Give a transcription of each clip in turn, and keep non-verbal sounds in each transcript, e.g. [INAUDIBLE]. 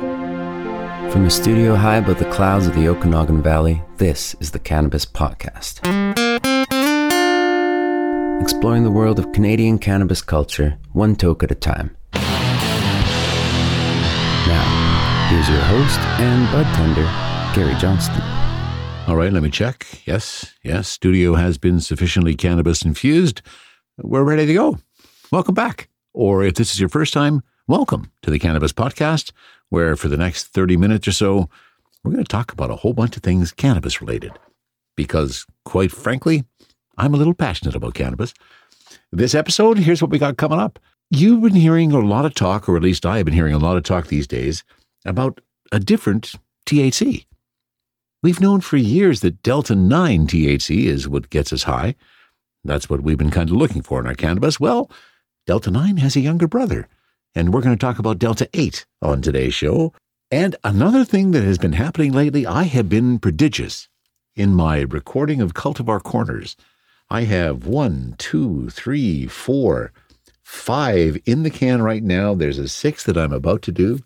From a studio high above the clouds of the Okanagan Valley, this is the Cannabis Podcast. Exploring the world of Canadian cannabis culture, one toke at a time. Now, here's your host and bud tender, Gary Johnston. All right, let me check. Yes, yes, studio has been sufficiently cannabis infused. We're ready to go. Welcome back. Or if this is your first time, welcome to the Cannabis Podcast, where for the next 30 minutes or so, we're going to talk about a whole bunch of things cannabis related. Because, quite frankly, I'm a little passionate about cannabis. This episode, here's what we got coming up. You've been hearing a lot of talk, or at least I have been hearing a lot of talk these days, about a different THC. We've known for years that Delta 9 THC is what gets us high. That's what we've been kind of looking for in our cannabis. Well, Delta 9 has a younger brother, and we're going to talk about Delta 8 on today's show. And another thing that has been happening lately, I have been prodigious in my recording of Cultivar Corners. I have one, two, three, four, five in the can right now. There's a sixth that I'm about to do.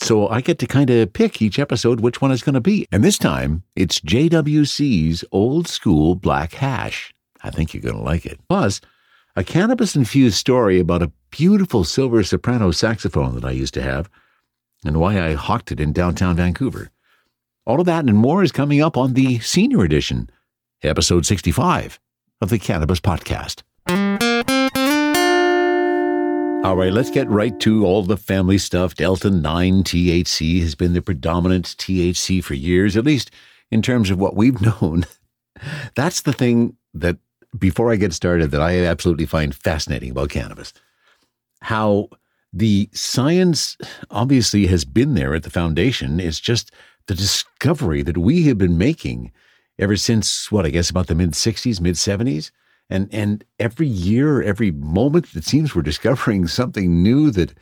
So I get to kind of pick each episode which one it's going to be. And this time, it's JWC's Old School Black Hash. I think you're going to like it. Plus, a cannabis infused story about a beautiful silver soprano saxophone that I used to have and why I hocked it in downtown Vancouver. All of that and more is coming up on the senior edition, episode 65 of the Cannabis Podcast. All right, let's get right to all the family stuff. Delta 9 THC has been the predominant THC for years, at least in terms of what we've [LAUGHS] known. That's the thing that, before I get started, that I absolutely find fascinating about cannabis. How the science obviously has been there at the foundation. It's just the discovery that we have been making ever since, what, I guess about the mid 60s, mid 70s and and every year, every moment, it seems we're discovering [LAUGHS] something new that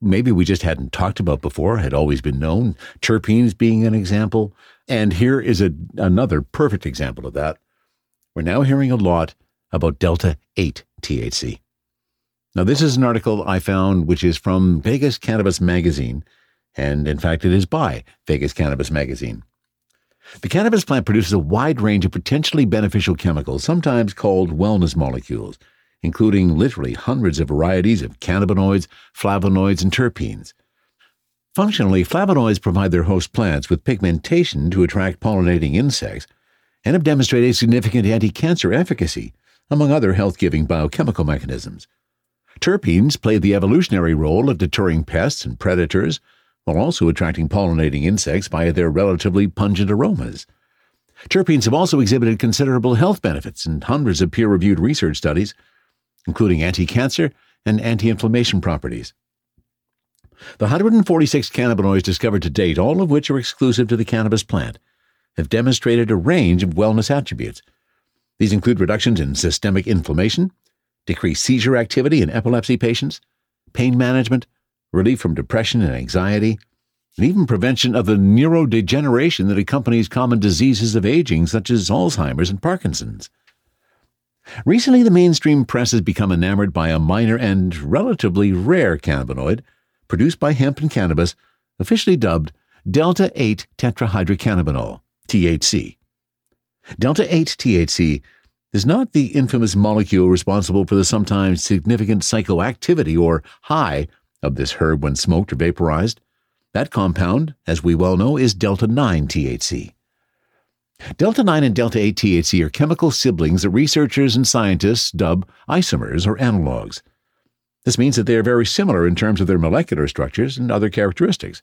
maybe we just hadn't talked about before, had always been known. Terpenes being an example, and here is a, another perfect example of that. We're now hearing a lot about delta eight THC. Now, this is an article I found which is from Vegas Cannabis Magazine, and in fact, it is by Vegas Cannabis Magazine. The cannabis plant produces a wide range of potentially beneficial chemicals, sometimes called wellness molecules, including literally hundreds of varieties of cannabinoids, flavonoids, and terpenes. Functionally, flavonoids provide their host plants with pigmentation to attract pollinating insects and have demonstrated significant anti cancer efficacy, among other health giving biochemical mechanisms. Terpenes play the evolutionary role of deterring pests and predators, while also attracting pollinating insects via their relatively pungent aromas. Terpenes have also exhibited considerable health benefits in hundreds of peer reviewed research studies, including anti cancer and anti inflammation properties. The 146 cannabinoids discovered to date, all of which are exclusive to the cannabis plant, have demonstrated a range of wellness attributes. These include reductions in systemic inflammation, decreased seizure activity in epilepsy patients, pain management, relief from depression and anxiety, and even prevention of the neurodegeneration that accompanies common diseases of aging, such as Alzheimer's and Parkinson's. Recently, the mainstream press has become enamored by a minor and relatively rare cannabinoid produced by hemp and cannabis, officially dubbed Delta 8 tetrahydrocannabinol, THC. Delta 8 THC is not the infamous molecule responsible for the sometimes significant psychoactivity or high of this herb when smoked or vaporized. That compound, as we well know, is delta 9 THC. Delta 9 and delta 8 THC are chemical siblings that researchers and scientists dub isomers or analogs. This means that they are very similar in terms of their molecular structures and other characteristics.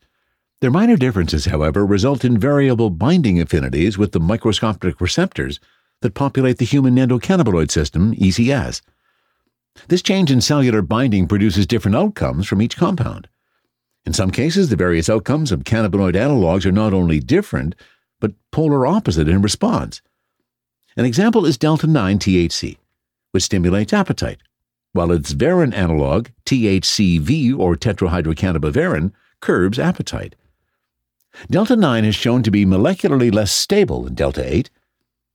Their minor differences, however, result in variable binding affinities with the microscopic receptors that populate the human endocannabinoid system, ECS. This change in cellular binding produces different outcomes from each compound. In some cases, the various outcomes of cannabinoid analogs are not only different, but polar opposite in response. An example is delta 9 THC, which stimulates appetite, while its varin analog, THCV or tetrahydrocannabivarin, curbs appetite. Delta 9 is shown to be molecularly less stable than delta 8,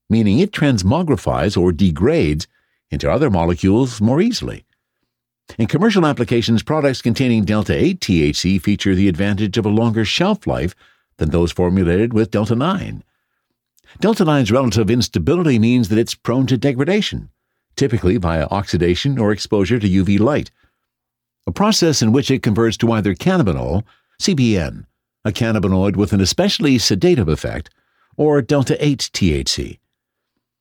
meaning it transmogrifies or degrades into other molecules more easily. In commercial applications, products containing Delta 8 THC feature the advantage of a longer shelf life than those formulated with Delta 9. Delta 9's relative instability means that it's prone to degradation, typically via oxidation or exposure to UV light, a process in which it converts to either cannabinol, CBN, a cannabinoid with an especially sedative effect, or Delta 8 THC.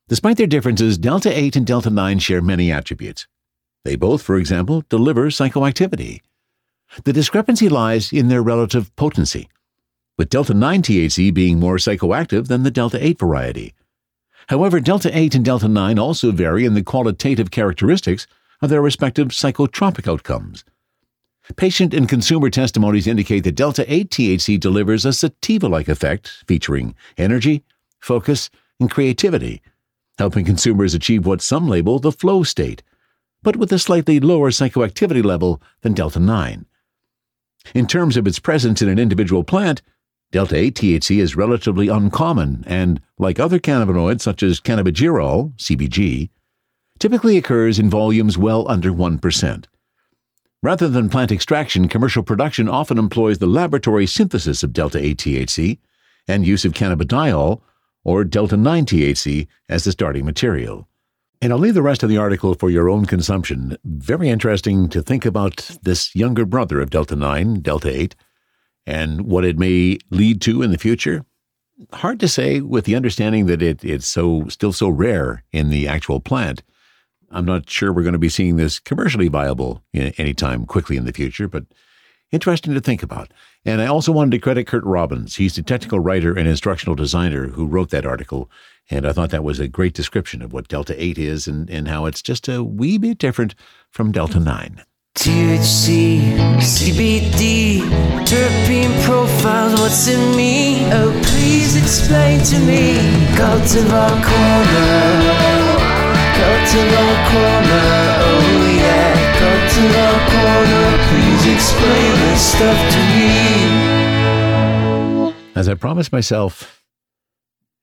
Despite their differences, Delta 8 and Delta 9 share many attributes. They both, for example, deliver psychoactivity. The discrepancy lies in their relative potency, with Delta 9 THC being more psychoactive than the Delta 8 variety. However, Delta 8 and Delta 9 also vary in the qualitative characteristics of their respective psychotropic outcomes. Patient and consumer testimonies indicate that Delta 8 THC delivers a sativa like effect featuring energy, focus, and creativity helping consumers achieve what some label the flow state, but with a slightly lower psychoactivity level than Delta 9. In terms of its presence in an individual plant, Delta 8 THC is relatively uncommon and, like other cannabinoids such as cannabigerol, CBG, typically occurs in volumes well under 1%. Rather than plant extraction, commercial production often employs the laboratory synthesis of Delta 8 THC and use of cannabidiol or Delta 9 THC as the starting material. And I'll leave the rest of the article for your own consumption. Very interesting to think about this younger brother of Delta 9, Delta 8, and what it may lead to in the future. Hard to say with the understanding that it, it's so still so rare in the actual plant. I'm not sure we're going to be seeing this commercially viable anytime quickly in the future, but interesting to think about. And I also wanted to credit Kurt Robbins. He's the technical writer and instructional designer who wrote that article. And I thought that was a great description of what Delta 8 is and, and how it's just a wee bit different from Delta 9. THC, CBD, terpene profiles, what's in me? Oh, please explain to me. Cultivar Corner, Cultivar Corner, oh yeah. Cultivar Corner, please explain this stuff to me. As I promised myself,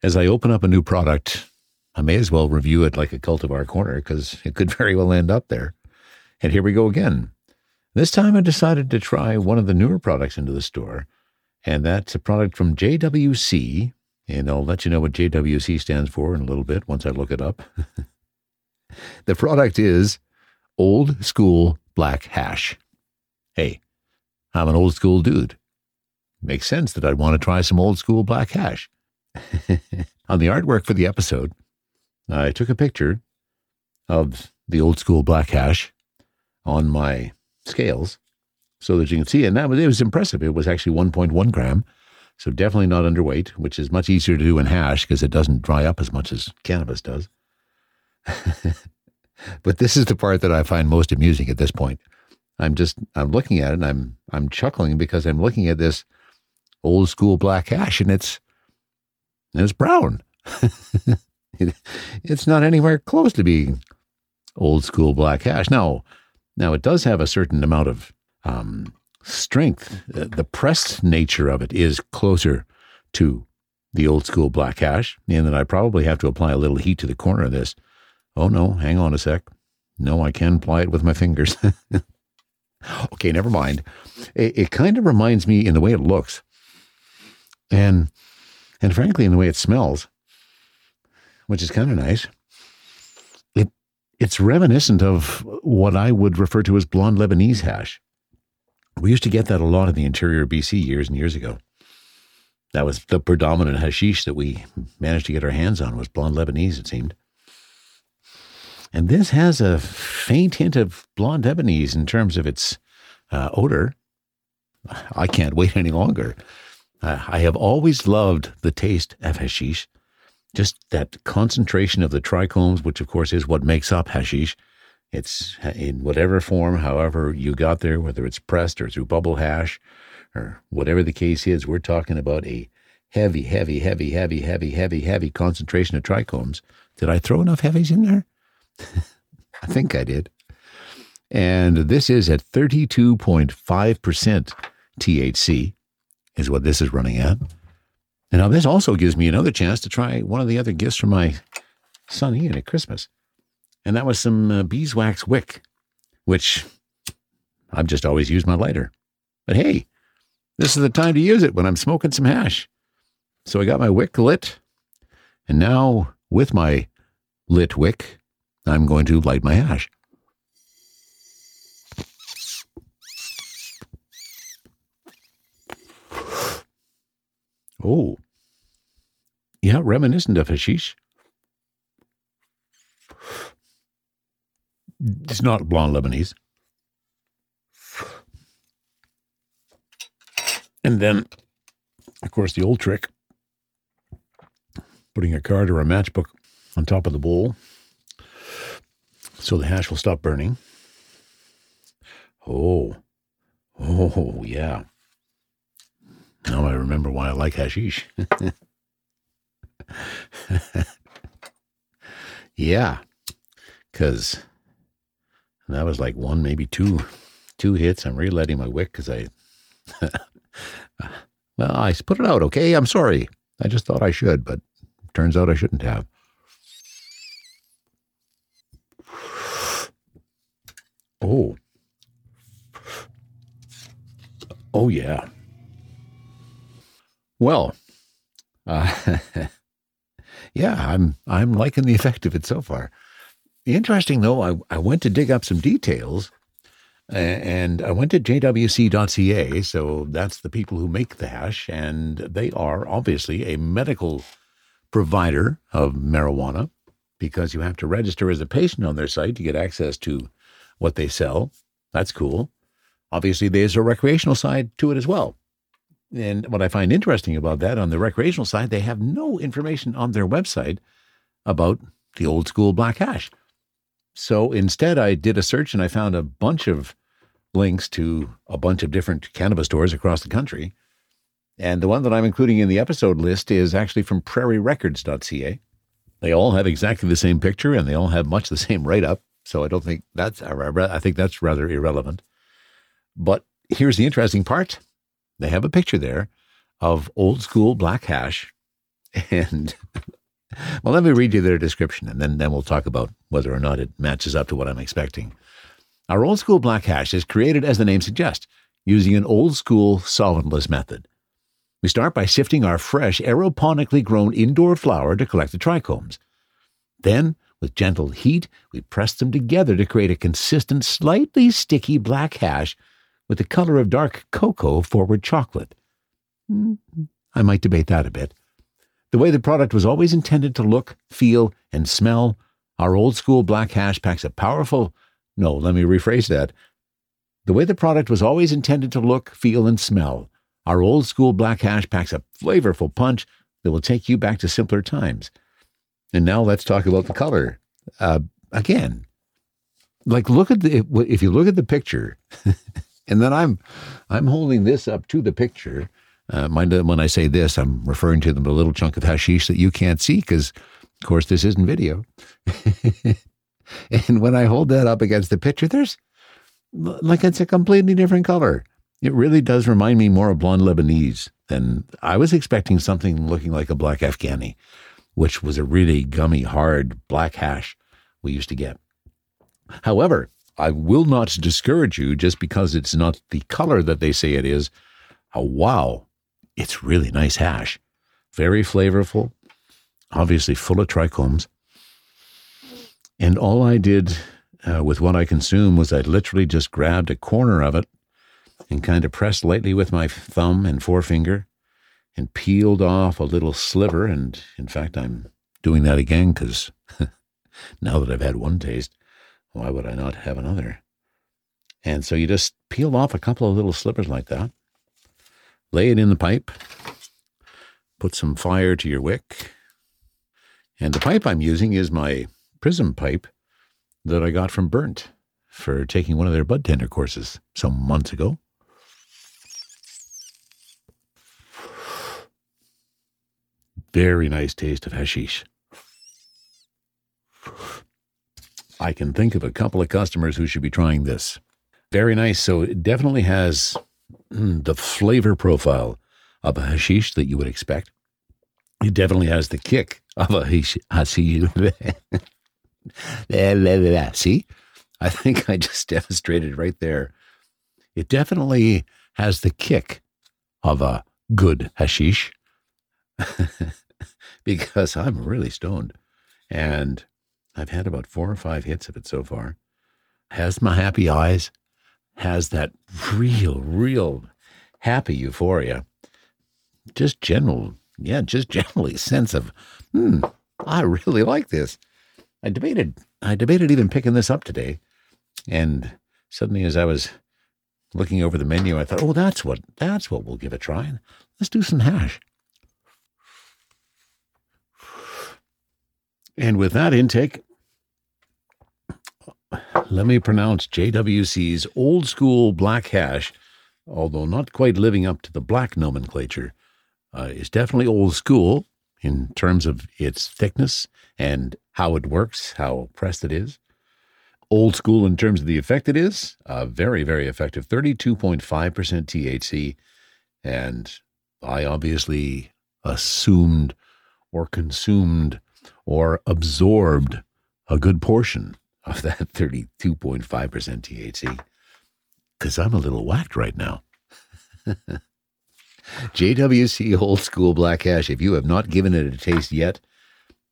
as I open up a new product, I may as well review it like a cultivar corner because it could [LAUGHS] very well end up there. And here we go again. This time I decided to try one of the newer products into the store, and that's a product from JWC. And I'll let you know what JWC stands for in a little bit once I look it up. [LAUGHS] the product is Old School Black Hash. Hey, I'm an old school dude. Makes sense that I'd want to try some old school black hash. [LAUGHS] On the artwork for the episode, I took a picture of the old school black hash on my scales so that you can see. And that was, it was impressive. It was actually 1.1 gram, so definitely not underweight, which is much easier to do in hash because it doesn't dry up as much as cannabis does. [LAUGHS] but this is the part that I find most amusing at this point. I'm just I'm looking at it and I'm I'm chuckling because I'm looking at this old school black hash and it's it's brown. [LAUGHS] it's not anywhere close to being old school black hash. Now, now it does have a certain amount of um, strength. The pressed nature of it is closer to the old school black hash, and that I probably have to apply a little heat to the corner of this. Oh no, hang on a sec. No, I can ply it with my fingers. [LAUGHS] okay, never mind. It, it kind of reminds me in the way it looks, and and frankly, in the way it smells, which is kind of nice. It it's reminiscent of what I would refer to as blonde Lebanese hash. We used to get that a lot in the interior BC years and years ago. That was the predominant hashish that we managed to get our hands on was blonde Lebanese, it seemed. And this has a faint hint of blonde Lebanese in terms of its uh, odor. I can't wait any longer. Uh, I have always loved the taste of hashish, just that concentration of the trichomes, which of course is what makes up hashish. It's in whatever form, however you got there, whether it's pressed or through bubble hash or whatever the case is, we're talking about a heavy, heavy, heavy, heavy, heavy, heavy, heavy concentration of trichomes. Did I throw enough heavies in there? [LAUGHS] I think I did. And this is at 32.5% THC, is what this is running at. And now this also gives me another chance to try one of the other gifts from my son Ian at Christmas. And that was some uh, beeswax wick, which I've just always used my lighter. But hey, this is the time to use it when I'm smoking some hash. So I got my wick lit, and now with my lit wick, I'm going to light my hash. Oh, yeah, reminiscent of hashish. It's not blonde Lebanese. And then, of course, the old trick putting a card or a matchbook on top of the bowl so the hash will stop burning. Oh, oh, yeah. Now I remember why I like hashish. [LAUGHS] yeah, because that was like one, maybe two, two hits. I'm relighting my wick because I, [LAUGHS] well, I put it out. Okay, I'm sorry. I just thought I should, but turns out I shouldn't have. Oh. Oh yeah. Well, uh, [LAUGHS] yeah, I'm I'm liking the effect of it so far. Interesting though, I, I went to dig up some details and I went to jwc.ca. So that's the people who make the hash, and they are obviously a medical provider of marijuana because you have to register as a patient on their site to get access to what they sell. That's cool. Obviously, there's a recreational side to it as well. And what I find interesting about that on the recreational side, they have no information on their website about the old school black hash. So instead, I did a search and I found a bunch of links to a bunch of different cannabis stores across the country. And the one that I'm including in the episode list is actually from prairierecords.ca. They all have exactly the same picture and they all have much the same write up. So I don't think that's, I think that's rather irrelevant. But here's the interesting part they have a picture there of old school black hash. And [LAUGHS] well, let me read you their description and then, then we'll talk about whether or not it matches up to what I'm expecting. Our old school black hash is created as the name suggests, using an old school solventless method. We start by sifting our fresh aeroponically grown indoor flower to collect the trichomes. Then, with gentle heat, we press them together to create a consistent, slightly sticky black hash with the color of dark cocoa forward chocolate. Mm-hmm. I might debate that a bit. The way the product was always intended to look, feel, and smell, our old school black hash packs a powerful. No, let me rephrase that. The way the product was always intended to look, feel, and smell, our old school black hash packs a flavorful punch that will take you back to simpler times. And now let's talk about the color. Uh, again, like look at the if you look at the picture [LAUGHS] And then I'm I'm holding this up to the picture. Uh, mind when I say this, I'm referring to the little chunk of hashish that you can't see because, of course, this isn't video. [LAUGHS] and when I hold that up against the picture, there's like it's a completely different color. It really does remind me more of blonde Lebanese than I was expecting something looking like a black Afghani, which was a really gummy, hard black hash we used to get. However, I will not discourage you just because it's not the color that they say it is. Oh, wow. It's really nice hash. Very flavorful, obviously full of trichomes. And all I did uh, with what I consumed was I literally just grabbed a corner of it and kind of pressed lightly with my thumb and forefinger and peeled off a little sliver. And in fact, I'm doing that again because [LAUGHS] now that I've had one taste, why would I not have another? And so you just peel off a couple of little slivers like that, lay it in the pipe, put some fire to your wick. And the pipe I'm using is my prism pipe that I got from Burnt for taking one of their bud tender courses some months ago. Very nice taste of hashish. I can think of a couple of customers who should be trying this. Very nice. So it definitely has mm, the flavor profile of a hashish that you would expect. It definitely has the kick of a hashish. [LAUGHS] See, I think I just [LAUGHS] demonstrated right there It definitely has the kick of a good hashish [LAUGHS] [LAUGHS] because I'm really stoned. And I've had about four or five hits of it so far. Has my happy eyes, has that real, real happy euphoria. Just general, yeah, just generally [LAUGHS] sense of, hmm, I really like this. I debated, I debated even picking this up today. And suddenly as I was looking over the menu, I thought, oh, that's what, that's what we'll give a try. Let's do some hash. And with that intake, let me pronounce JWC's old school black hash, although not quite living up to the black nomenclature, uh, is definitely old school in terms of its thickness and how it works, how pressed it is. Old school in terms of the effect it is, uh, very, very effective. 32.5% THC. And I obviously assumed or consumed or absorbed a good portion of that 32.5% THC because I'm a little whacked right now. [LAUGHS] JWC Old School Black Hash. If you have not given it a taste yet,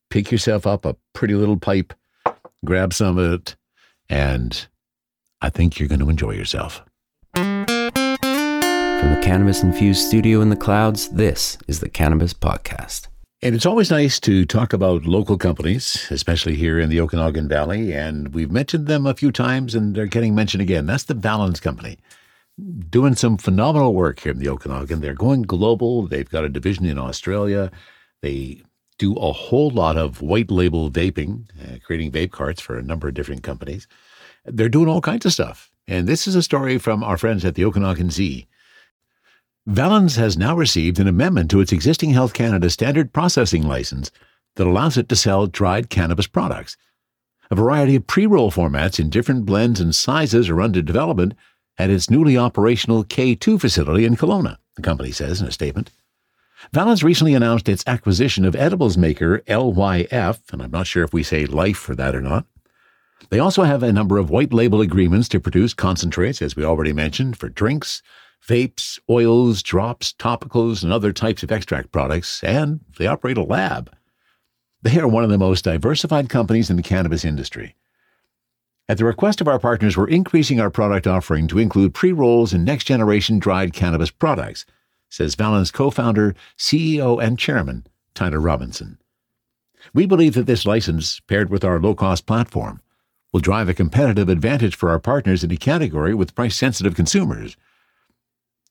pick yourself up a pretty little pipe, grab some of it, and I think you're going to enjoy yourself. From the Cannabis Infused Studio in the Clouds, this is the Cannabis Podcast. And it's always nice to talk about local companies, especially here in the Okanagan Valley. And we've mentioned them a few times and they're getting mentioned again. That's the Valens Company. Doing some phenomenal work here in the Okanagan. They're going global. They've got a division in Australia. They do a whole lot of white label vaping, uh, creating vape carts for a number of different companies. They're doing all kinds of stuff. And this is a story from our friends at the Okanagan Z. Valens has now received an amendment to its existing Health Canada standard processing license that allows it to sell dried cannabis products. A variety of pre roll formats in different blends and sizes are under development at its newly operational K2 facility in Kelowna, the company says in a statement. Valens recently announced its acquisition of edibles maker LYF, and I'm not sure if we say life for that or not. They also have a number of white label agreements to produce concentrates, as we already mentioned, for drinks, vapes, oils, drops, topicals, and other types of extract products, and they operate a lab. They are one of the most diversified companies in the cannabis industry. At the request of our partners, we're increasing our product offering to include pre rolls and next generation dried cannabis products, says Valens co founder, CEO, and chairman, Tyler Robinson. We believe that this license, paired with our low cost platform, will drive a competitive advantage for our partners in a category with price sensitive consumers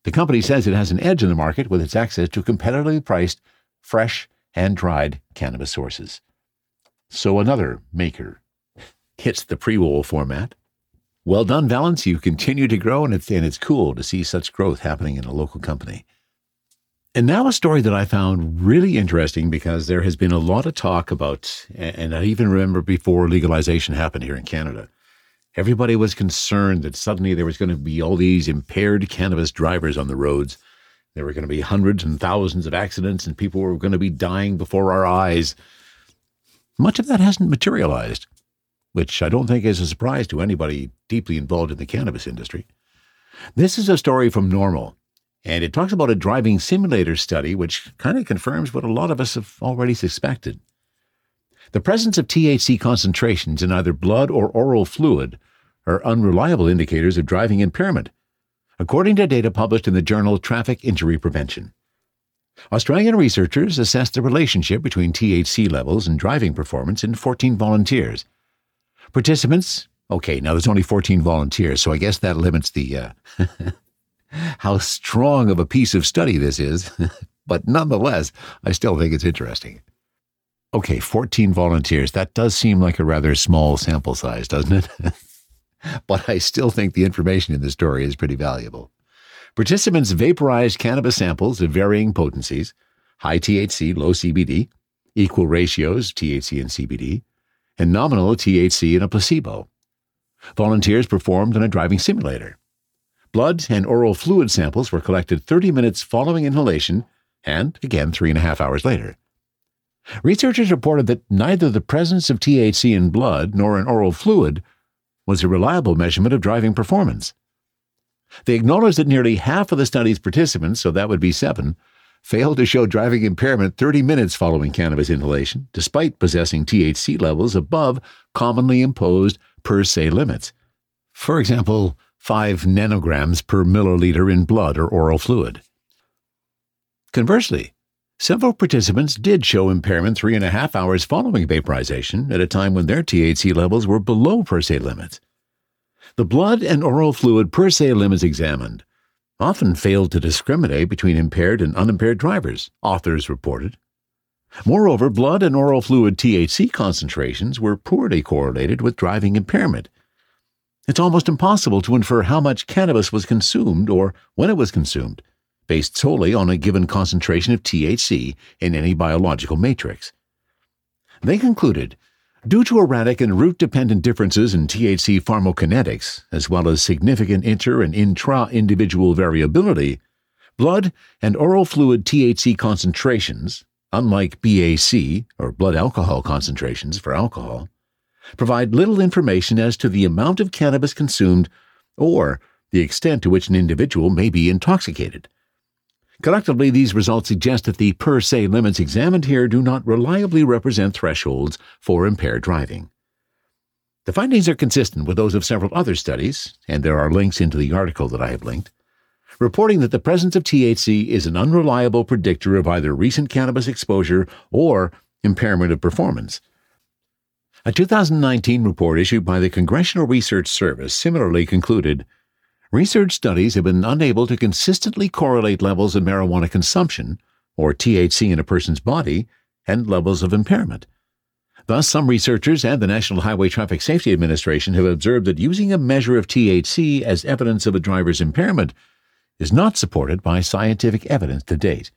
the company says it has an edge in the market with its access to competitively priced, fresh, and dried cannabis sources. So another maker [LAUGHS] hits the pre roll format. Well done, Valens. You continue to grow, and it's, and it's cool to see such growth happening in a local company. And now a story that I found really interesting because there has been a lot of talk about, and I even remember before legalization happened here in Canada, Everybody was concerned that suddenly there was going to be all these impaired cannabis drivers on the roads. There were going to be hundreds and thousands of accidents, and people were going to be dying before our eyes. Much of that hasn't materialized, which I don't think is a surprise to anybody deeply involved in the cannabis industry. This is a story from NORML, and it talks about a driving simulator study, which kind of confirms what a lot of us have already suspected. The presence of THC concentrations in either blood or oral fluid are unreliable indicators of driving impairment, according to data published in the journal Traffic Injury Prevention. Australian researchers assessed the relationship between THC levels and driving performance in 14 volunteers. Participants, okay, now there's only 14 volunteers, so I guess that limits the uh, [LAUGHS] how strong of a piece of study this is, [LAUGHS] but nonetheless, I still think it's interesting. Okay, 14 volunteers. That does seem like a rather small sample size, doesn't it? [LAUGHS] but I still think the information in the story is pretty valuable. Participants vaporized cannabis samples of varying potencies, high THC, low CBD, equal ratios THC and CBD, and nominal THC in a placebo. Volunteers performed on a driving simulator. Blood and oral fluid samples were collected 30 minutes following inhalation and again three and a half hours later. Researchers reported that neither the presence of THC in blood nor in oral fluid was a reliable measurement of driving performance. They acknowledged that nearly half of the study's participants, so that would be seven, failed to show driving impairment 30 minutes following cannabis inhalation, despite possessing THC levels above commonly imposed per se limits. For example, 5 nanograms per milliliter in blood or oral fluid. Conversely, several participants did show impairment three and a half hours following vaporization at a time when their THC levels were below per se limits. The blood and oral fluid per se limits examined often failed to discriminate between impaired and unimpaired drivers, authors reported. Moreover, blood and oral fluid THC concentrations were poorly correlated with driving impairment. It's almost impossible to infer how much cannabis was consumed or when it was consumed, based solely on a given concentration of THC in any biological matrix. They concluded Due to erratic and route dependent differences in THC pharmacokinetics, as well as significant inter and intra individual variability, blood and oral fluid THC concentrations, unlike BAC, or blood alcohol concentrations for alcohol, provide little information as to the amount of cannabis consumed or the extent to which an individual may be intoxicated. Collectively, these results suggest that the per se limits examined here do not reliably represent thresholds for impaired driving. The findings are consistent with those of several other studies, and there are links into the article that I have linked, reporting that the presence of THC is an unreliable predictor of either recent cannabis exposure or impairment of performance. A 2019 report issued by the Congressional Research Service similarly concluded research studies have been unable to consistently correlate levels of marijuana consumption, or THC in a person's body, and levels of impairment. Thus, some researchers and the National Highway Traffic Safety Administration have observed that using a measure of THC as evidence of a driver's impairment is not supported by scientific evidence to date.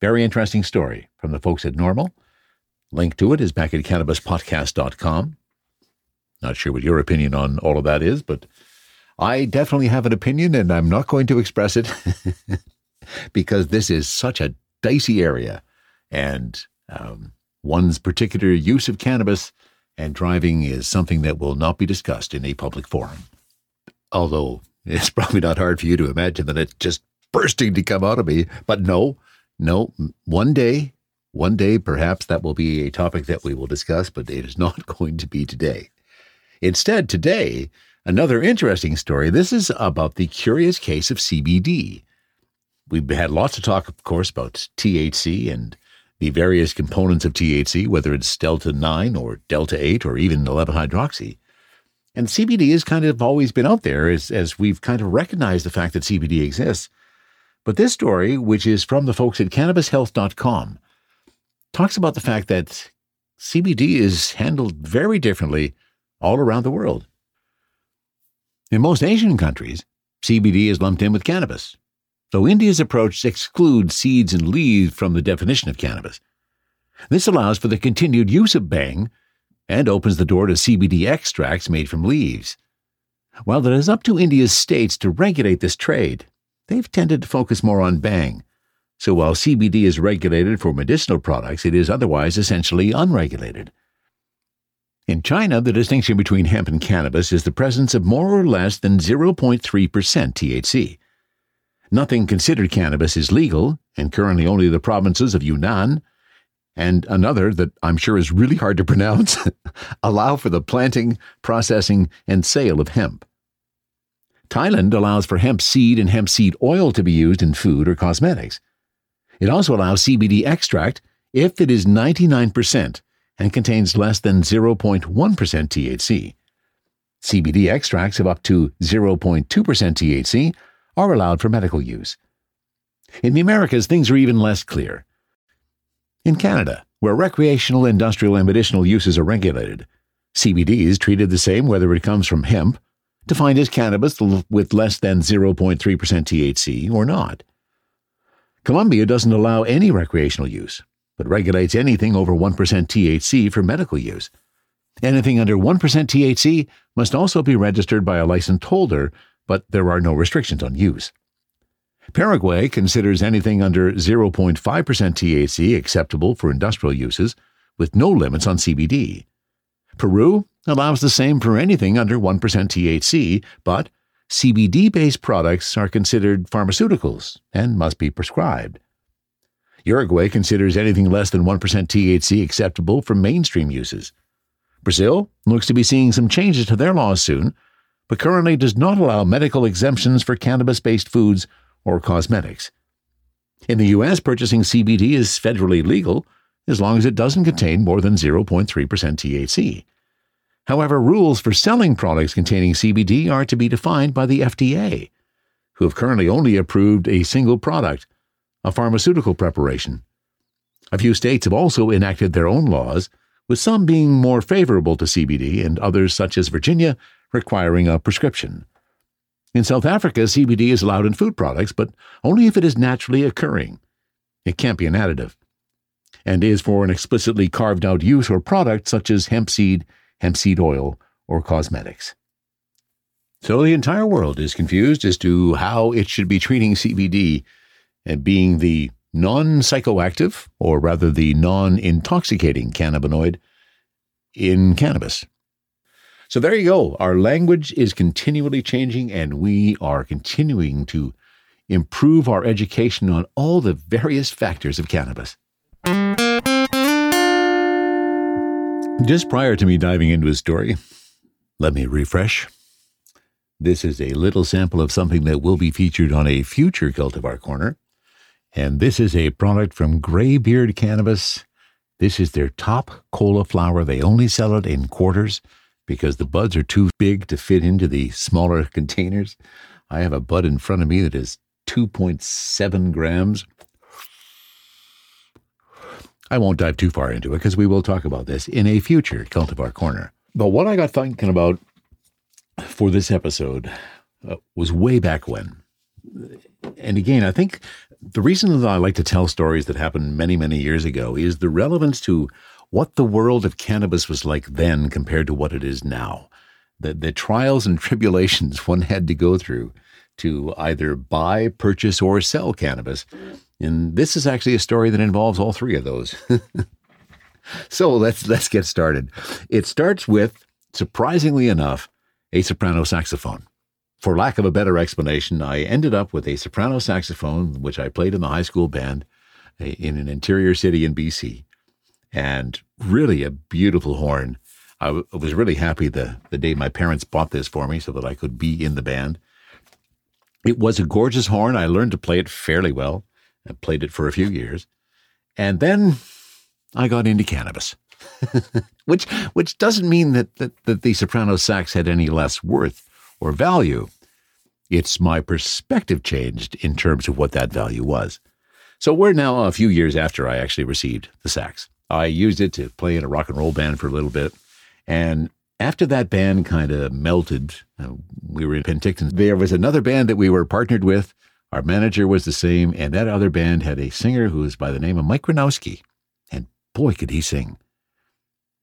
Very interesting story from the folks at NORML. Link to it is back at cannabispodcast.com. Not sure what your opinion on all of that is, but I definitely have an opinion and I'm not going to express it [LAUGHS] because this is such a dicey area and um, one's particular use of cannabis and driving is something that will not be discussed in a public forum. Although it's [LAUGHS] probably not hard for you to imagine that it's just bursting to come out of me. But no, no, one day, one day, perhaps that will be a topic that we will discuss, but it is not [LAUGHS] going to be today. Instead, today, Another interesting story this is about the curious case of CBD. We've had lots of talk, of course, about THC and the various components of THC, whether it's Delta 9 or Delta 8 or even 11 hydroxy. And CBD has kind of always been out there as, as we've kind of recognized the fact that CBD exists. But this story, which is from the folks at cannabishealth.com, talks about the fact that CBD is handled very differently all around the world. In most Asian countries, CBD is lumped in with cannabis, so India's approach excludes seeds and leaves from the definition of cannabis. This allows for the continued use of bhang and opens the door to CBD extracts made from leaves. While it is up to India's states to regulate this trade, they've tended to focus more on bhang. So while CBD is regulated for medicinal products, it is otherwise essentially unregulated. In China, the distinction between hemp and cannabis is the presence of more or less than 0.3% THC. Nothing considered cannabis is legal, and currently only the provinces of Yunnan and another that I'm sure is really hard to pronounce [LAUGHS] allow for the planting, processing, and sale of hemp. Thailand allows for hemp seed and hemp seed oil to be used in food or cosmetics. It also allows CBD extract if it is 99% and contains less than 0.1% THC. CBD extracts of up to 0.2% THC are allowed for medical use. In the Americas, things are even less clear. In Canada, where recreational, industrial, and medicinal uses are regulated, CBD is treated the same whether it comes from hemp, defined as cannabis with less than 0.3% THC, or not. Colombia doesn't allow any recreational use, but regulates anything over 1% THC for medical use. Anything under 1% THC must also be registered by a licensed holder, but there are no restrictions on use. Paraguay considers anything under 0.5% THC acceptable for industrial uses, with no limits on CBD. Peru allows the same for anything under 1% THC, but CBD based products are considered pharmaceuticals and must be prescribed. Uruguay considers anything less than 1% THC acceptable for mainstream uses. Brazil looks to be seeing some changes to their laws soon, but currently does not allow medical exemptions for cannabis based foods or cosmetics. In the U.S., purchasing CBD is federally legal as long as it doesn't contain more than 0.3% THC. However, rules for selling products containing CBD are to be defined by the FDA, who have currently only approved a single product, a pharmaceutical preparation. A few states have also enacted their own laws, with some being more favorable to CBD and others, such as Virginia, requiring a prescription. In South Africa, CBD is allowed in food products, but only if it is naturally occurring. It can't be an additive, and is for an explicitly carved out use or product such as hemp seed hemp seed oil, or cosmetics. So the entire world is confused as to how it should be treating CBD and being the non psychoactive, or rather the non intoxicating cannabinoid in cannabis. So there you go. Our language is continually changing, and we are continuing to improve our education on all the various factors of cannabis. Just prior to me diving into his story, let me refresh. This is a little sample of something that will be featured on a future Cultivar Corner. And this is a product from Graybeard Cannabis. This is their top cola flower. They only sell it in quarters because the buds are too big to fit into the smaller [LAUGHS] containers. I have a bud in front of me that is 2.7 grams. I won't dive too far into it because we will talk about this in a future Cultivar Corner. But what I got thinking about for this episode uh, was way back when. And again, I think the reason that I like to tell stories that happened many, many years ago is the relevance to what the world of cannabis was like then compared to what it is now. The, the trials and [LAUGHS] tribulations one had to go through to either buy, purchase, or sell cannabis and this is actually a story that involves all three of those. [LAUGHS] so let's let's get started. It starts with, surprisingly enough, a soprano saxophone. For lack of a better explanation, I ended up with a soprano saxophone, which I played in the high school band eh, in an interior city in BC, and really a beautiful horn. I, w- I was really happy the, the day my parents bought this for me so that I could be in the band. It was a gorgeous horn. I learned to play it fairly well. I played it for a few years. And then I got into cannabis, [LAUGHS] which which doesn't mean that, that, that the soprano sax had any less worth or value. It's my perspective changed in terms of what that value was. So we're now a few years after I actually received the sax. I used it to play in a rock and roll band for a little bit. And after that band kind of melted, uh, we were in Penticton. There was another band that we were partnered with our manager was the same, and that other band had a singer who was by the name of Mike Gronowski. And boy, could he sing.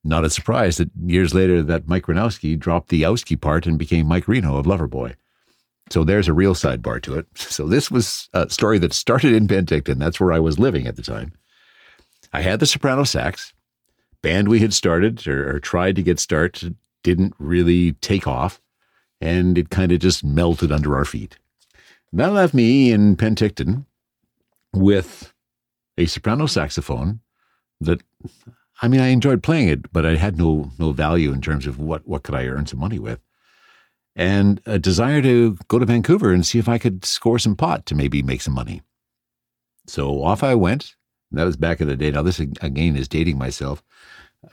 Not a surprise that years later that Mike Gronowski dropped the Owski part and became Mike Reno of Loverboy. So there's a real sidebar to it. [LAUGHS] So this was a story that started in Penticton. That's where I was living at the time. I had the soprano sax. Band we had started or, or tried to get started didn't really take off, and it kind of just melted under our feet. That left me in Penticton with a soprano saxophone that I mean I enjoyed playing it, but I had no no value in terms of what what could I earn some money with. And a desire to go to Vancouver and see if I could score some pot to maybe make some money. So off I went. That was back in the day. Now this again is dating myself.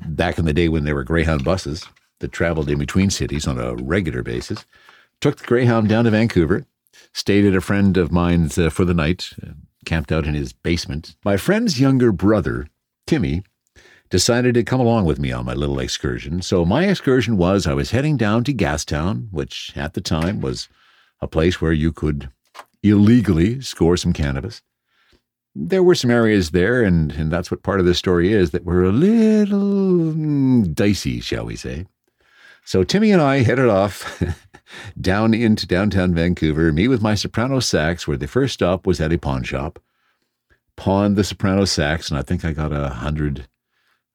Back in the day when there were Greyhound buses that traveled in between cities on a regular basis. Took the Greyhound down to Vancouver stayed at a friend of mine's uh, for the night, uh, camped out in his basement. My friend's younger brother, Timmy, decided to come along with me on my little excursion. So my excursion was I was heading down to Gastown, which at the time was a place where you could illegally score some cannabis. There were some areas there, and, and that's what part of the story is, that were a little mm, dicey, shall we say. So Timmy and I headed off [LAUGHS] down into downtown Vancouver, me with my soprano sax, where the first stop was at a pawn shop. Pawned the soprano sax, and I think I got a hundred,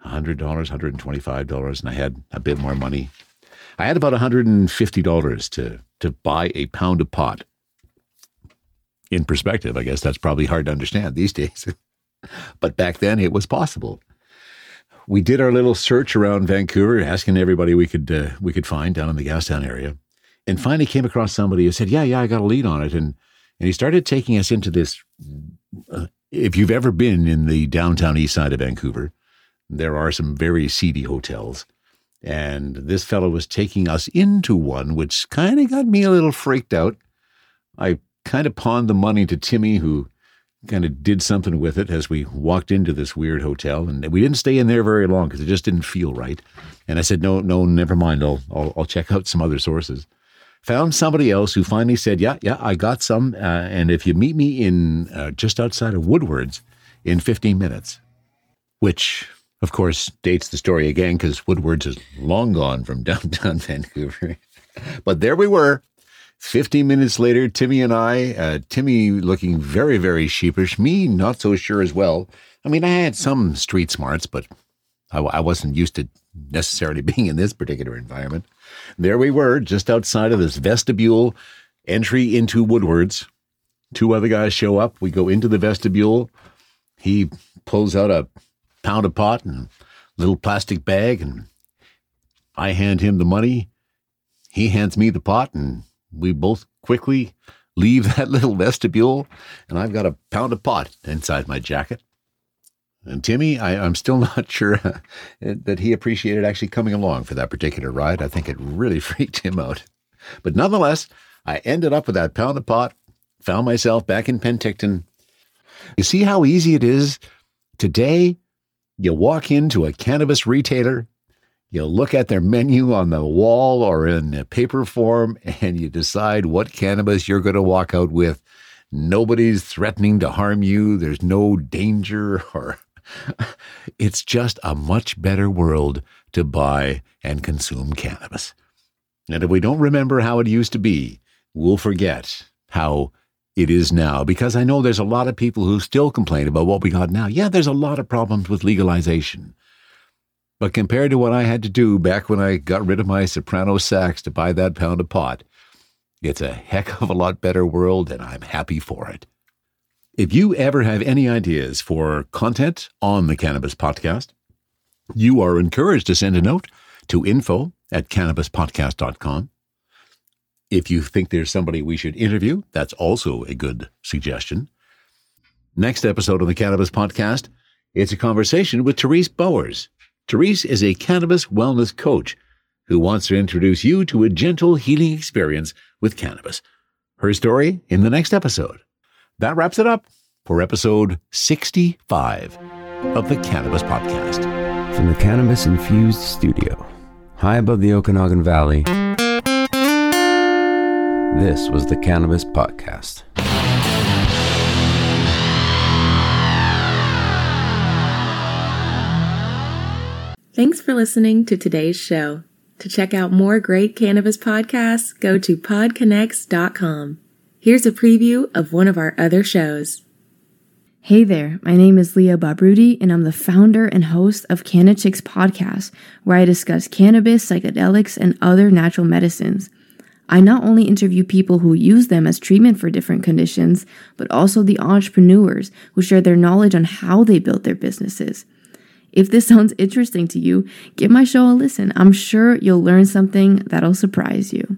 a hundred dollars, hundred and twenty-five dollars, and I had a bit more money. I had about $150 to, to buy a pound of pot. In perspective, I guess that's probably hard to understand these [LAUGHS] days. but back then it was possible. We did our little search around Vancouver, asking everybody we could uh, we could find down in the Gastown area, and finally came across somebody who said, "Yeah, yeah, I got a lead on it," and and he started taking us into this. Uh, if you've ever been in the downtown east side of Vancouver, there are some very seedy hotels. And this fellow was taking us into one, which kind of got me a little freaked out. I kind of pawned the money to Timmy, who kind of did something with it as we walked into this weird hotel. And we didn't stay in there very long because it just didn't feel right. And I said, no, no, never mind. I'll, I'll, I'll check out some other sources. Found somebody else who finally said, yeah, yeah, I got some. Uh, and if you meet me in uh, just outside of Woodwards in 15 minutes, which of course, dates the story again because Woodwards is long gone from [LAUGHS] downtown Vancouver. but there we were. 15 minutes later, Timmy and I, uh, Timmy looking very, very sheepish, me not so sure as well. I mean, I had some street smarts, but I, I wasn't used to necessarily [LAUGHS] being in this particular environment. There we were, just outside of this vestibule entry into Woodwards. Two other guys show up. We go into the vestibule. He pulls out a pound of pot and little plastic bag, and I hand him the money. He hands me the pot, and we both quickly leave [LAUGHS] that little vestibule, and I've got a pound of pot inside my jacket. And Timmy, I, am still [LAUGHS] not sure uh, that he appreciated actually coming along for that particular ride. I think it really [LAUGHS] freaked him out. But nonetheless, I ended up with that pound of pot, found myself back in Penticton. You see how easy it is today you walk into a cannabis retailer, you look at their menu on the wall or in paper form, and you decide what cannabis you're going to walk out with. Nobody's threatening to harm you. There's no danger [LAUGHS] or it's just a much better world to buy and consume cannabis. And if we don't remember how it used to be, we'll forget how it is now because I know there's a lot of people who still complain about what we got now. Yeah, there's a lot of problems with legalization. But compared to what I had to do back when I got rid of my soprano sax to buy that pound of pot, it's a heck of a lot better world, and I'm happy for it. If you ever have any ideas for content on the Cannabis Podcast, you are encouraged to send a note to info at cannabispodcast.com. If you think there's somebody we should interview, that's also a good suggestion. Next episode of the Cannabis Podcast, it's a conversation with Therese Bowers. Therese is a cannabis wellness coach who wants to introduce you to a gentle healing experience with cannabis. Her story in the next episode. That wraps it up for episode 65 of the Cannabis Podcast. From the Cannabis Infused Studio, high above the Okanagan Valley. This was the Cannabis Podcast. Thanks for listening to today's show. To check out more great cannabis podcasts, go to podconnects.com. Here's a preview of one of our other shows. Hey there, my name is Leah Babrudi, and I'm the founder and host of Chicks podcast, where I discuss cannabis, psychedelics, and other natural medicines. I not only interview people who use them as treatment for different conditions, but also the entrepreneurs who share their knowledge on how they built their businesses. If this sounds interesting to you, give my show a listen. I'm sure you'll learn something that'll surprise you.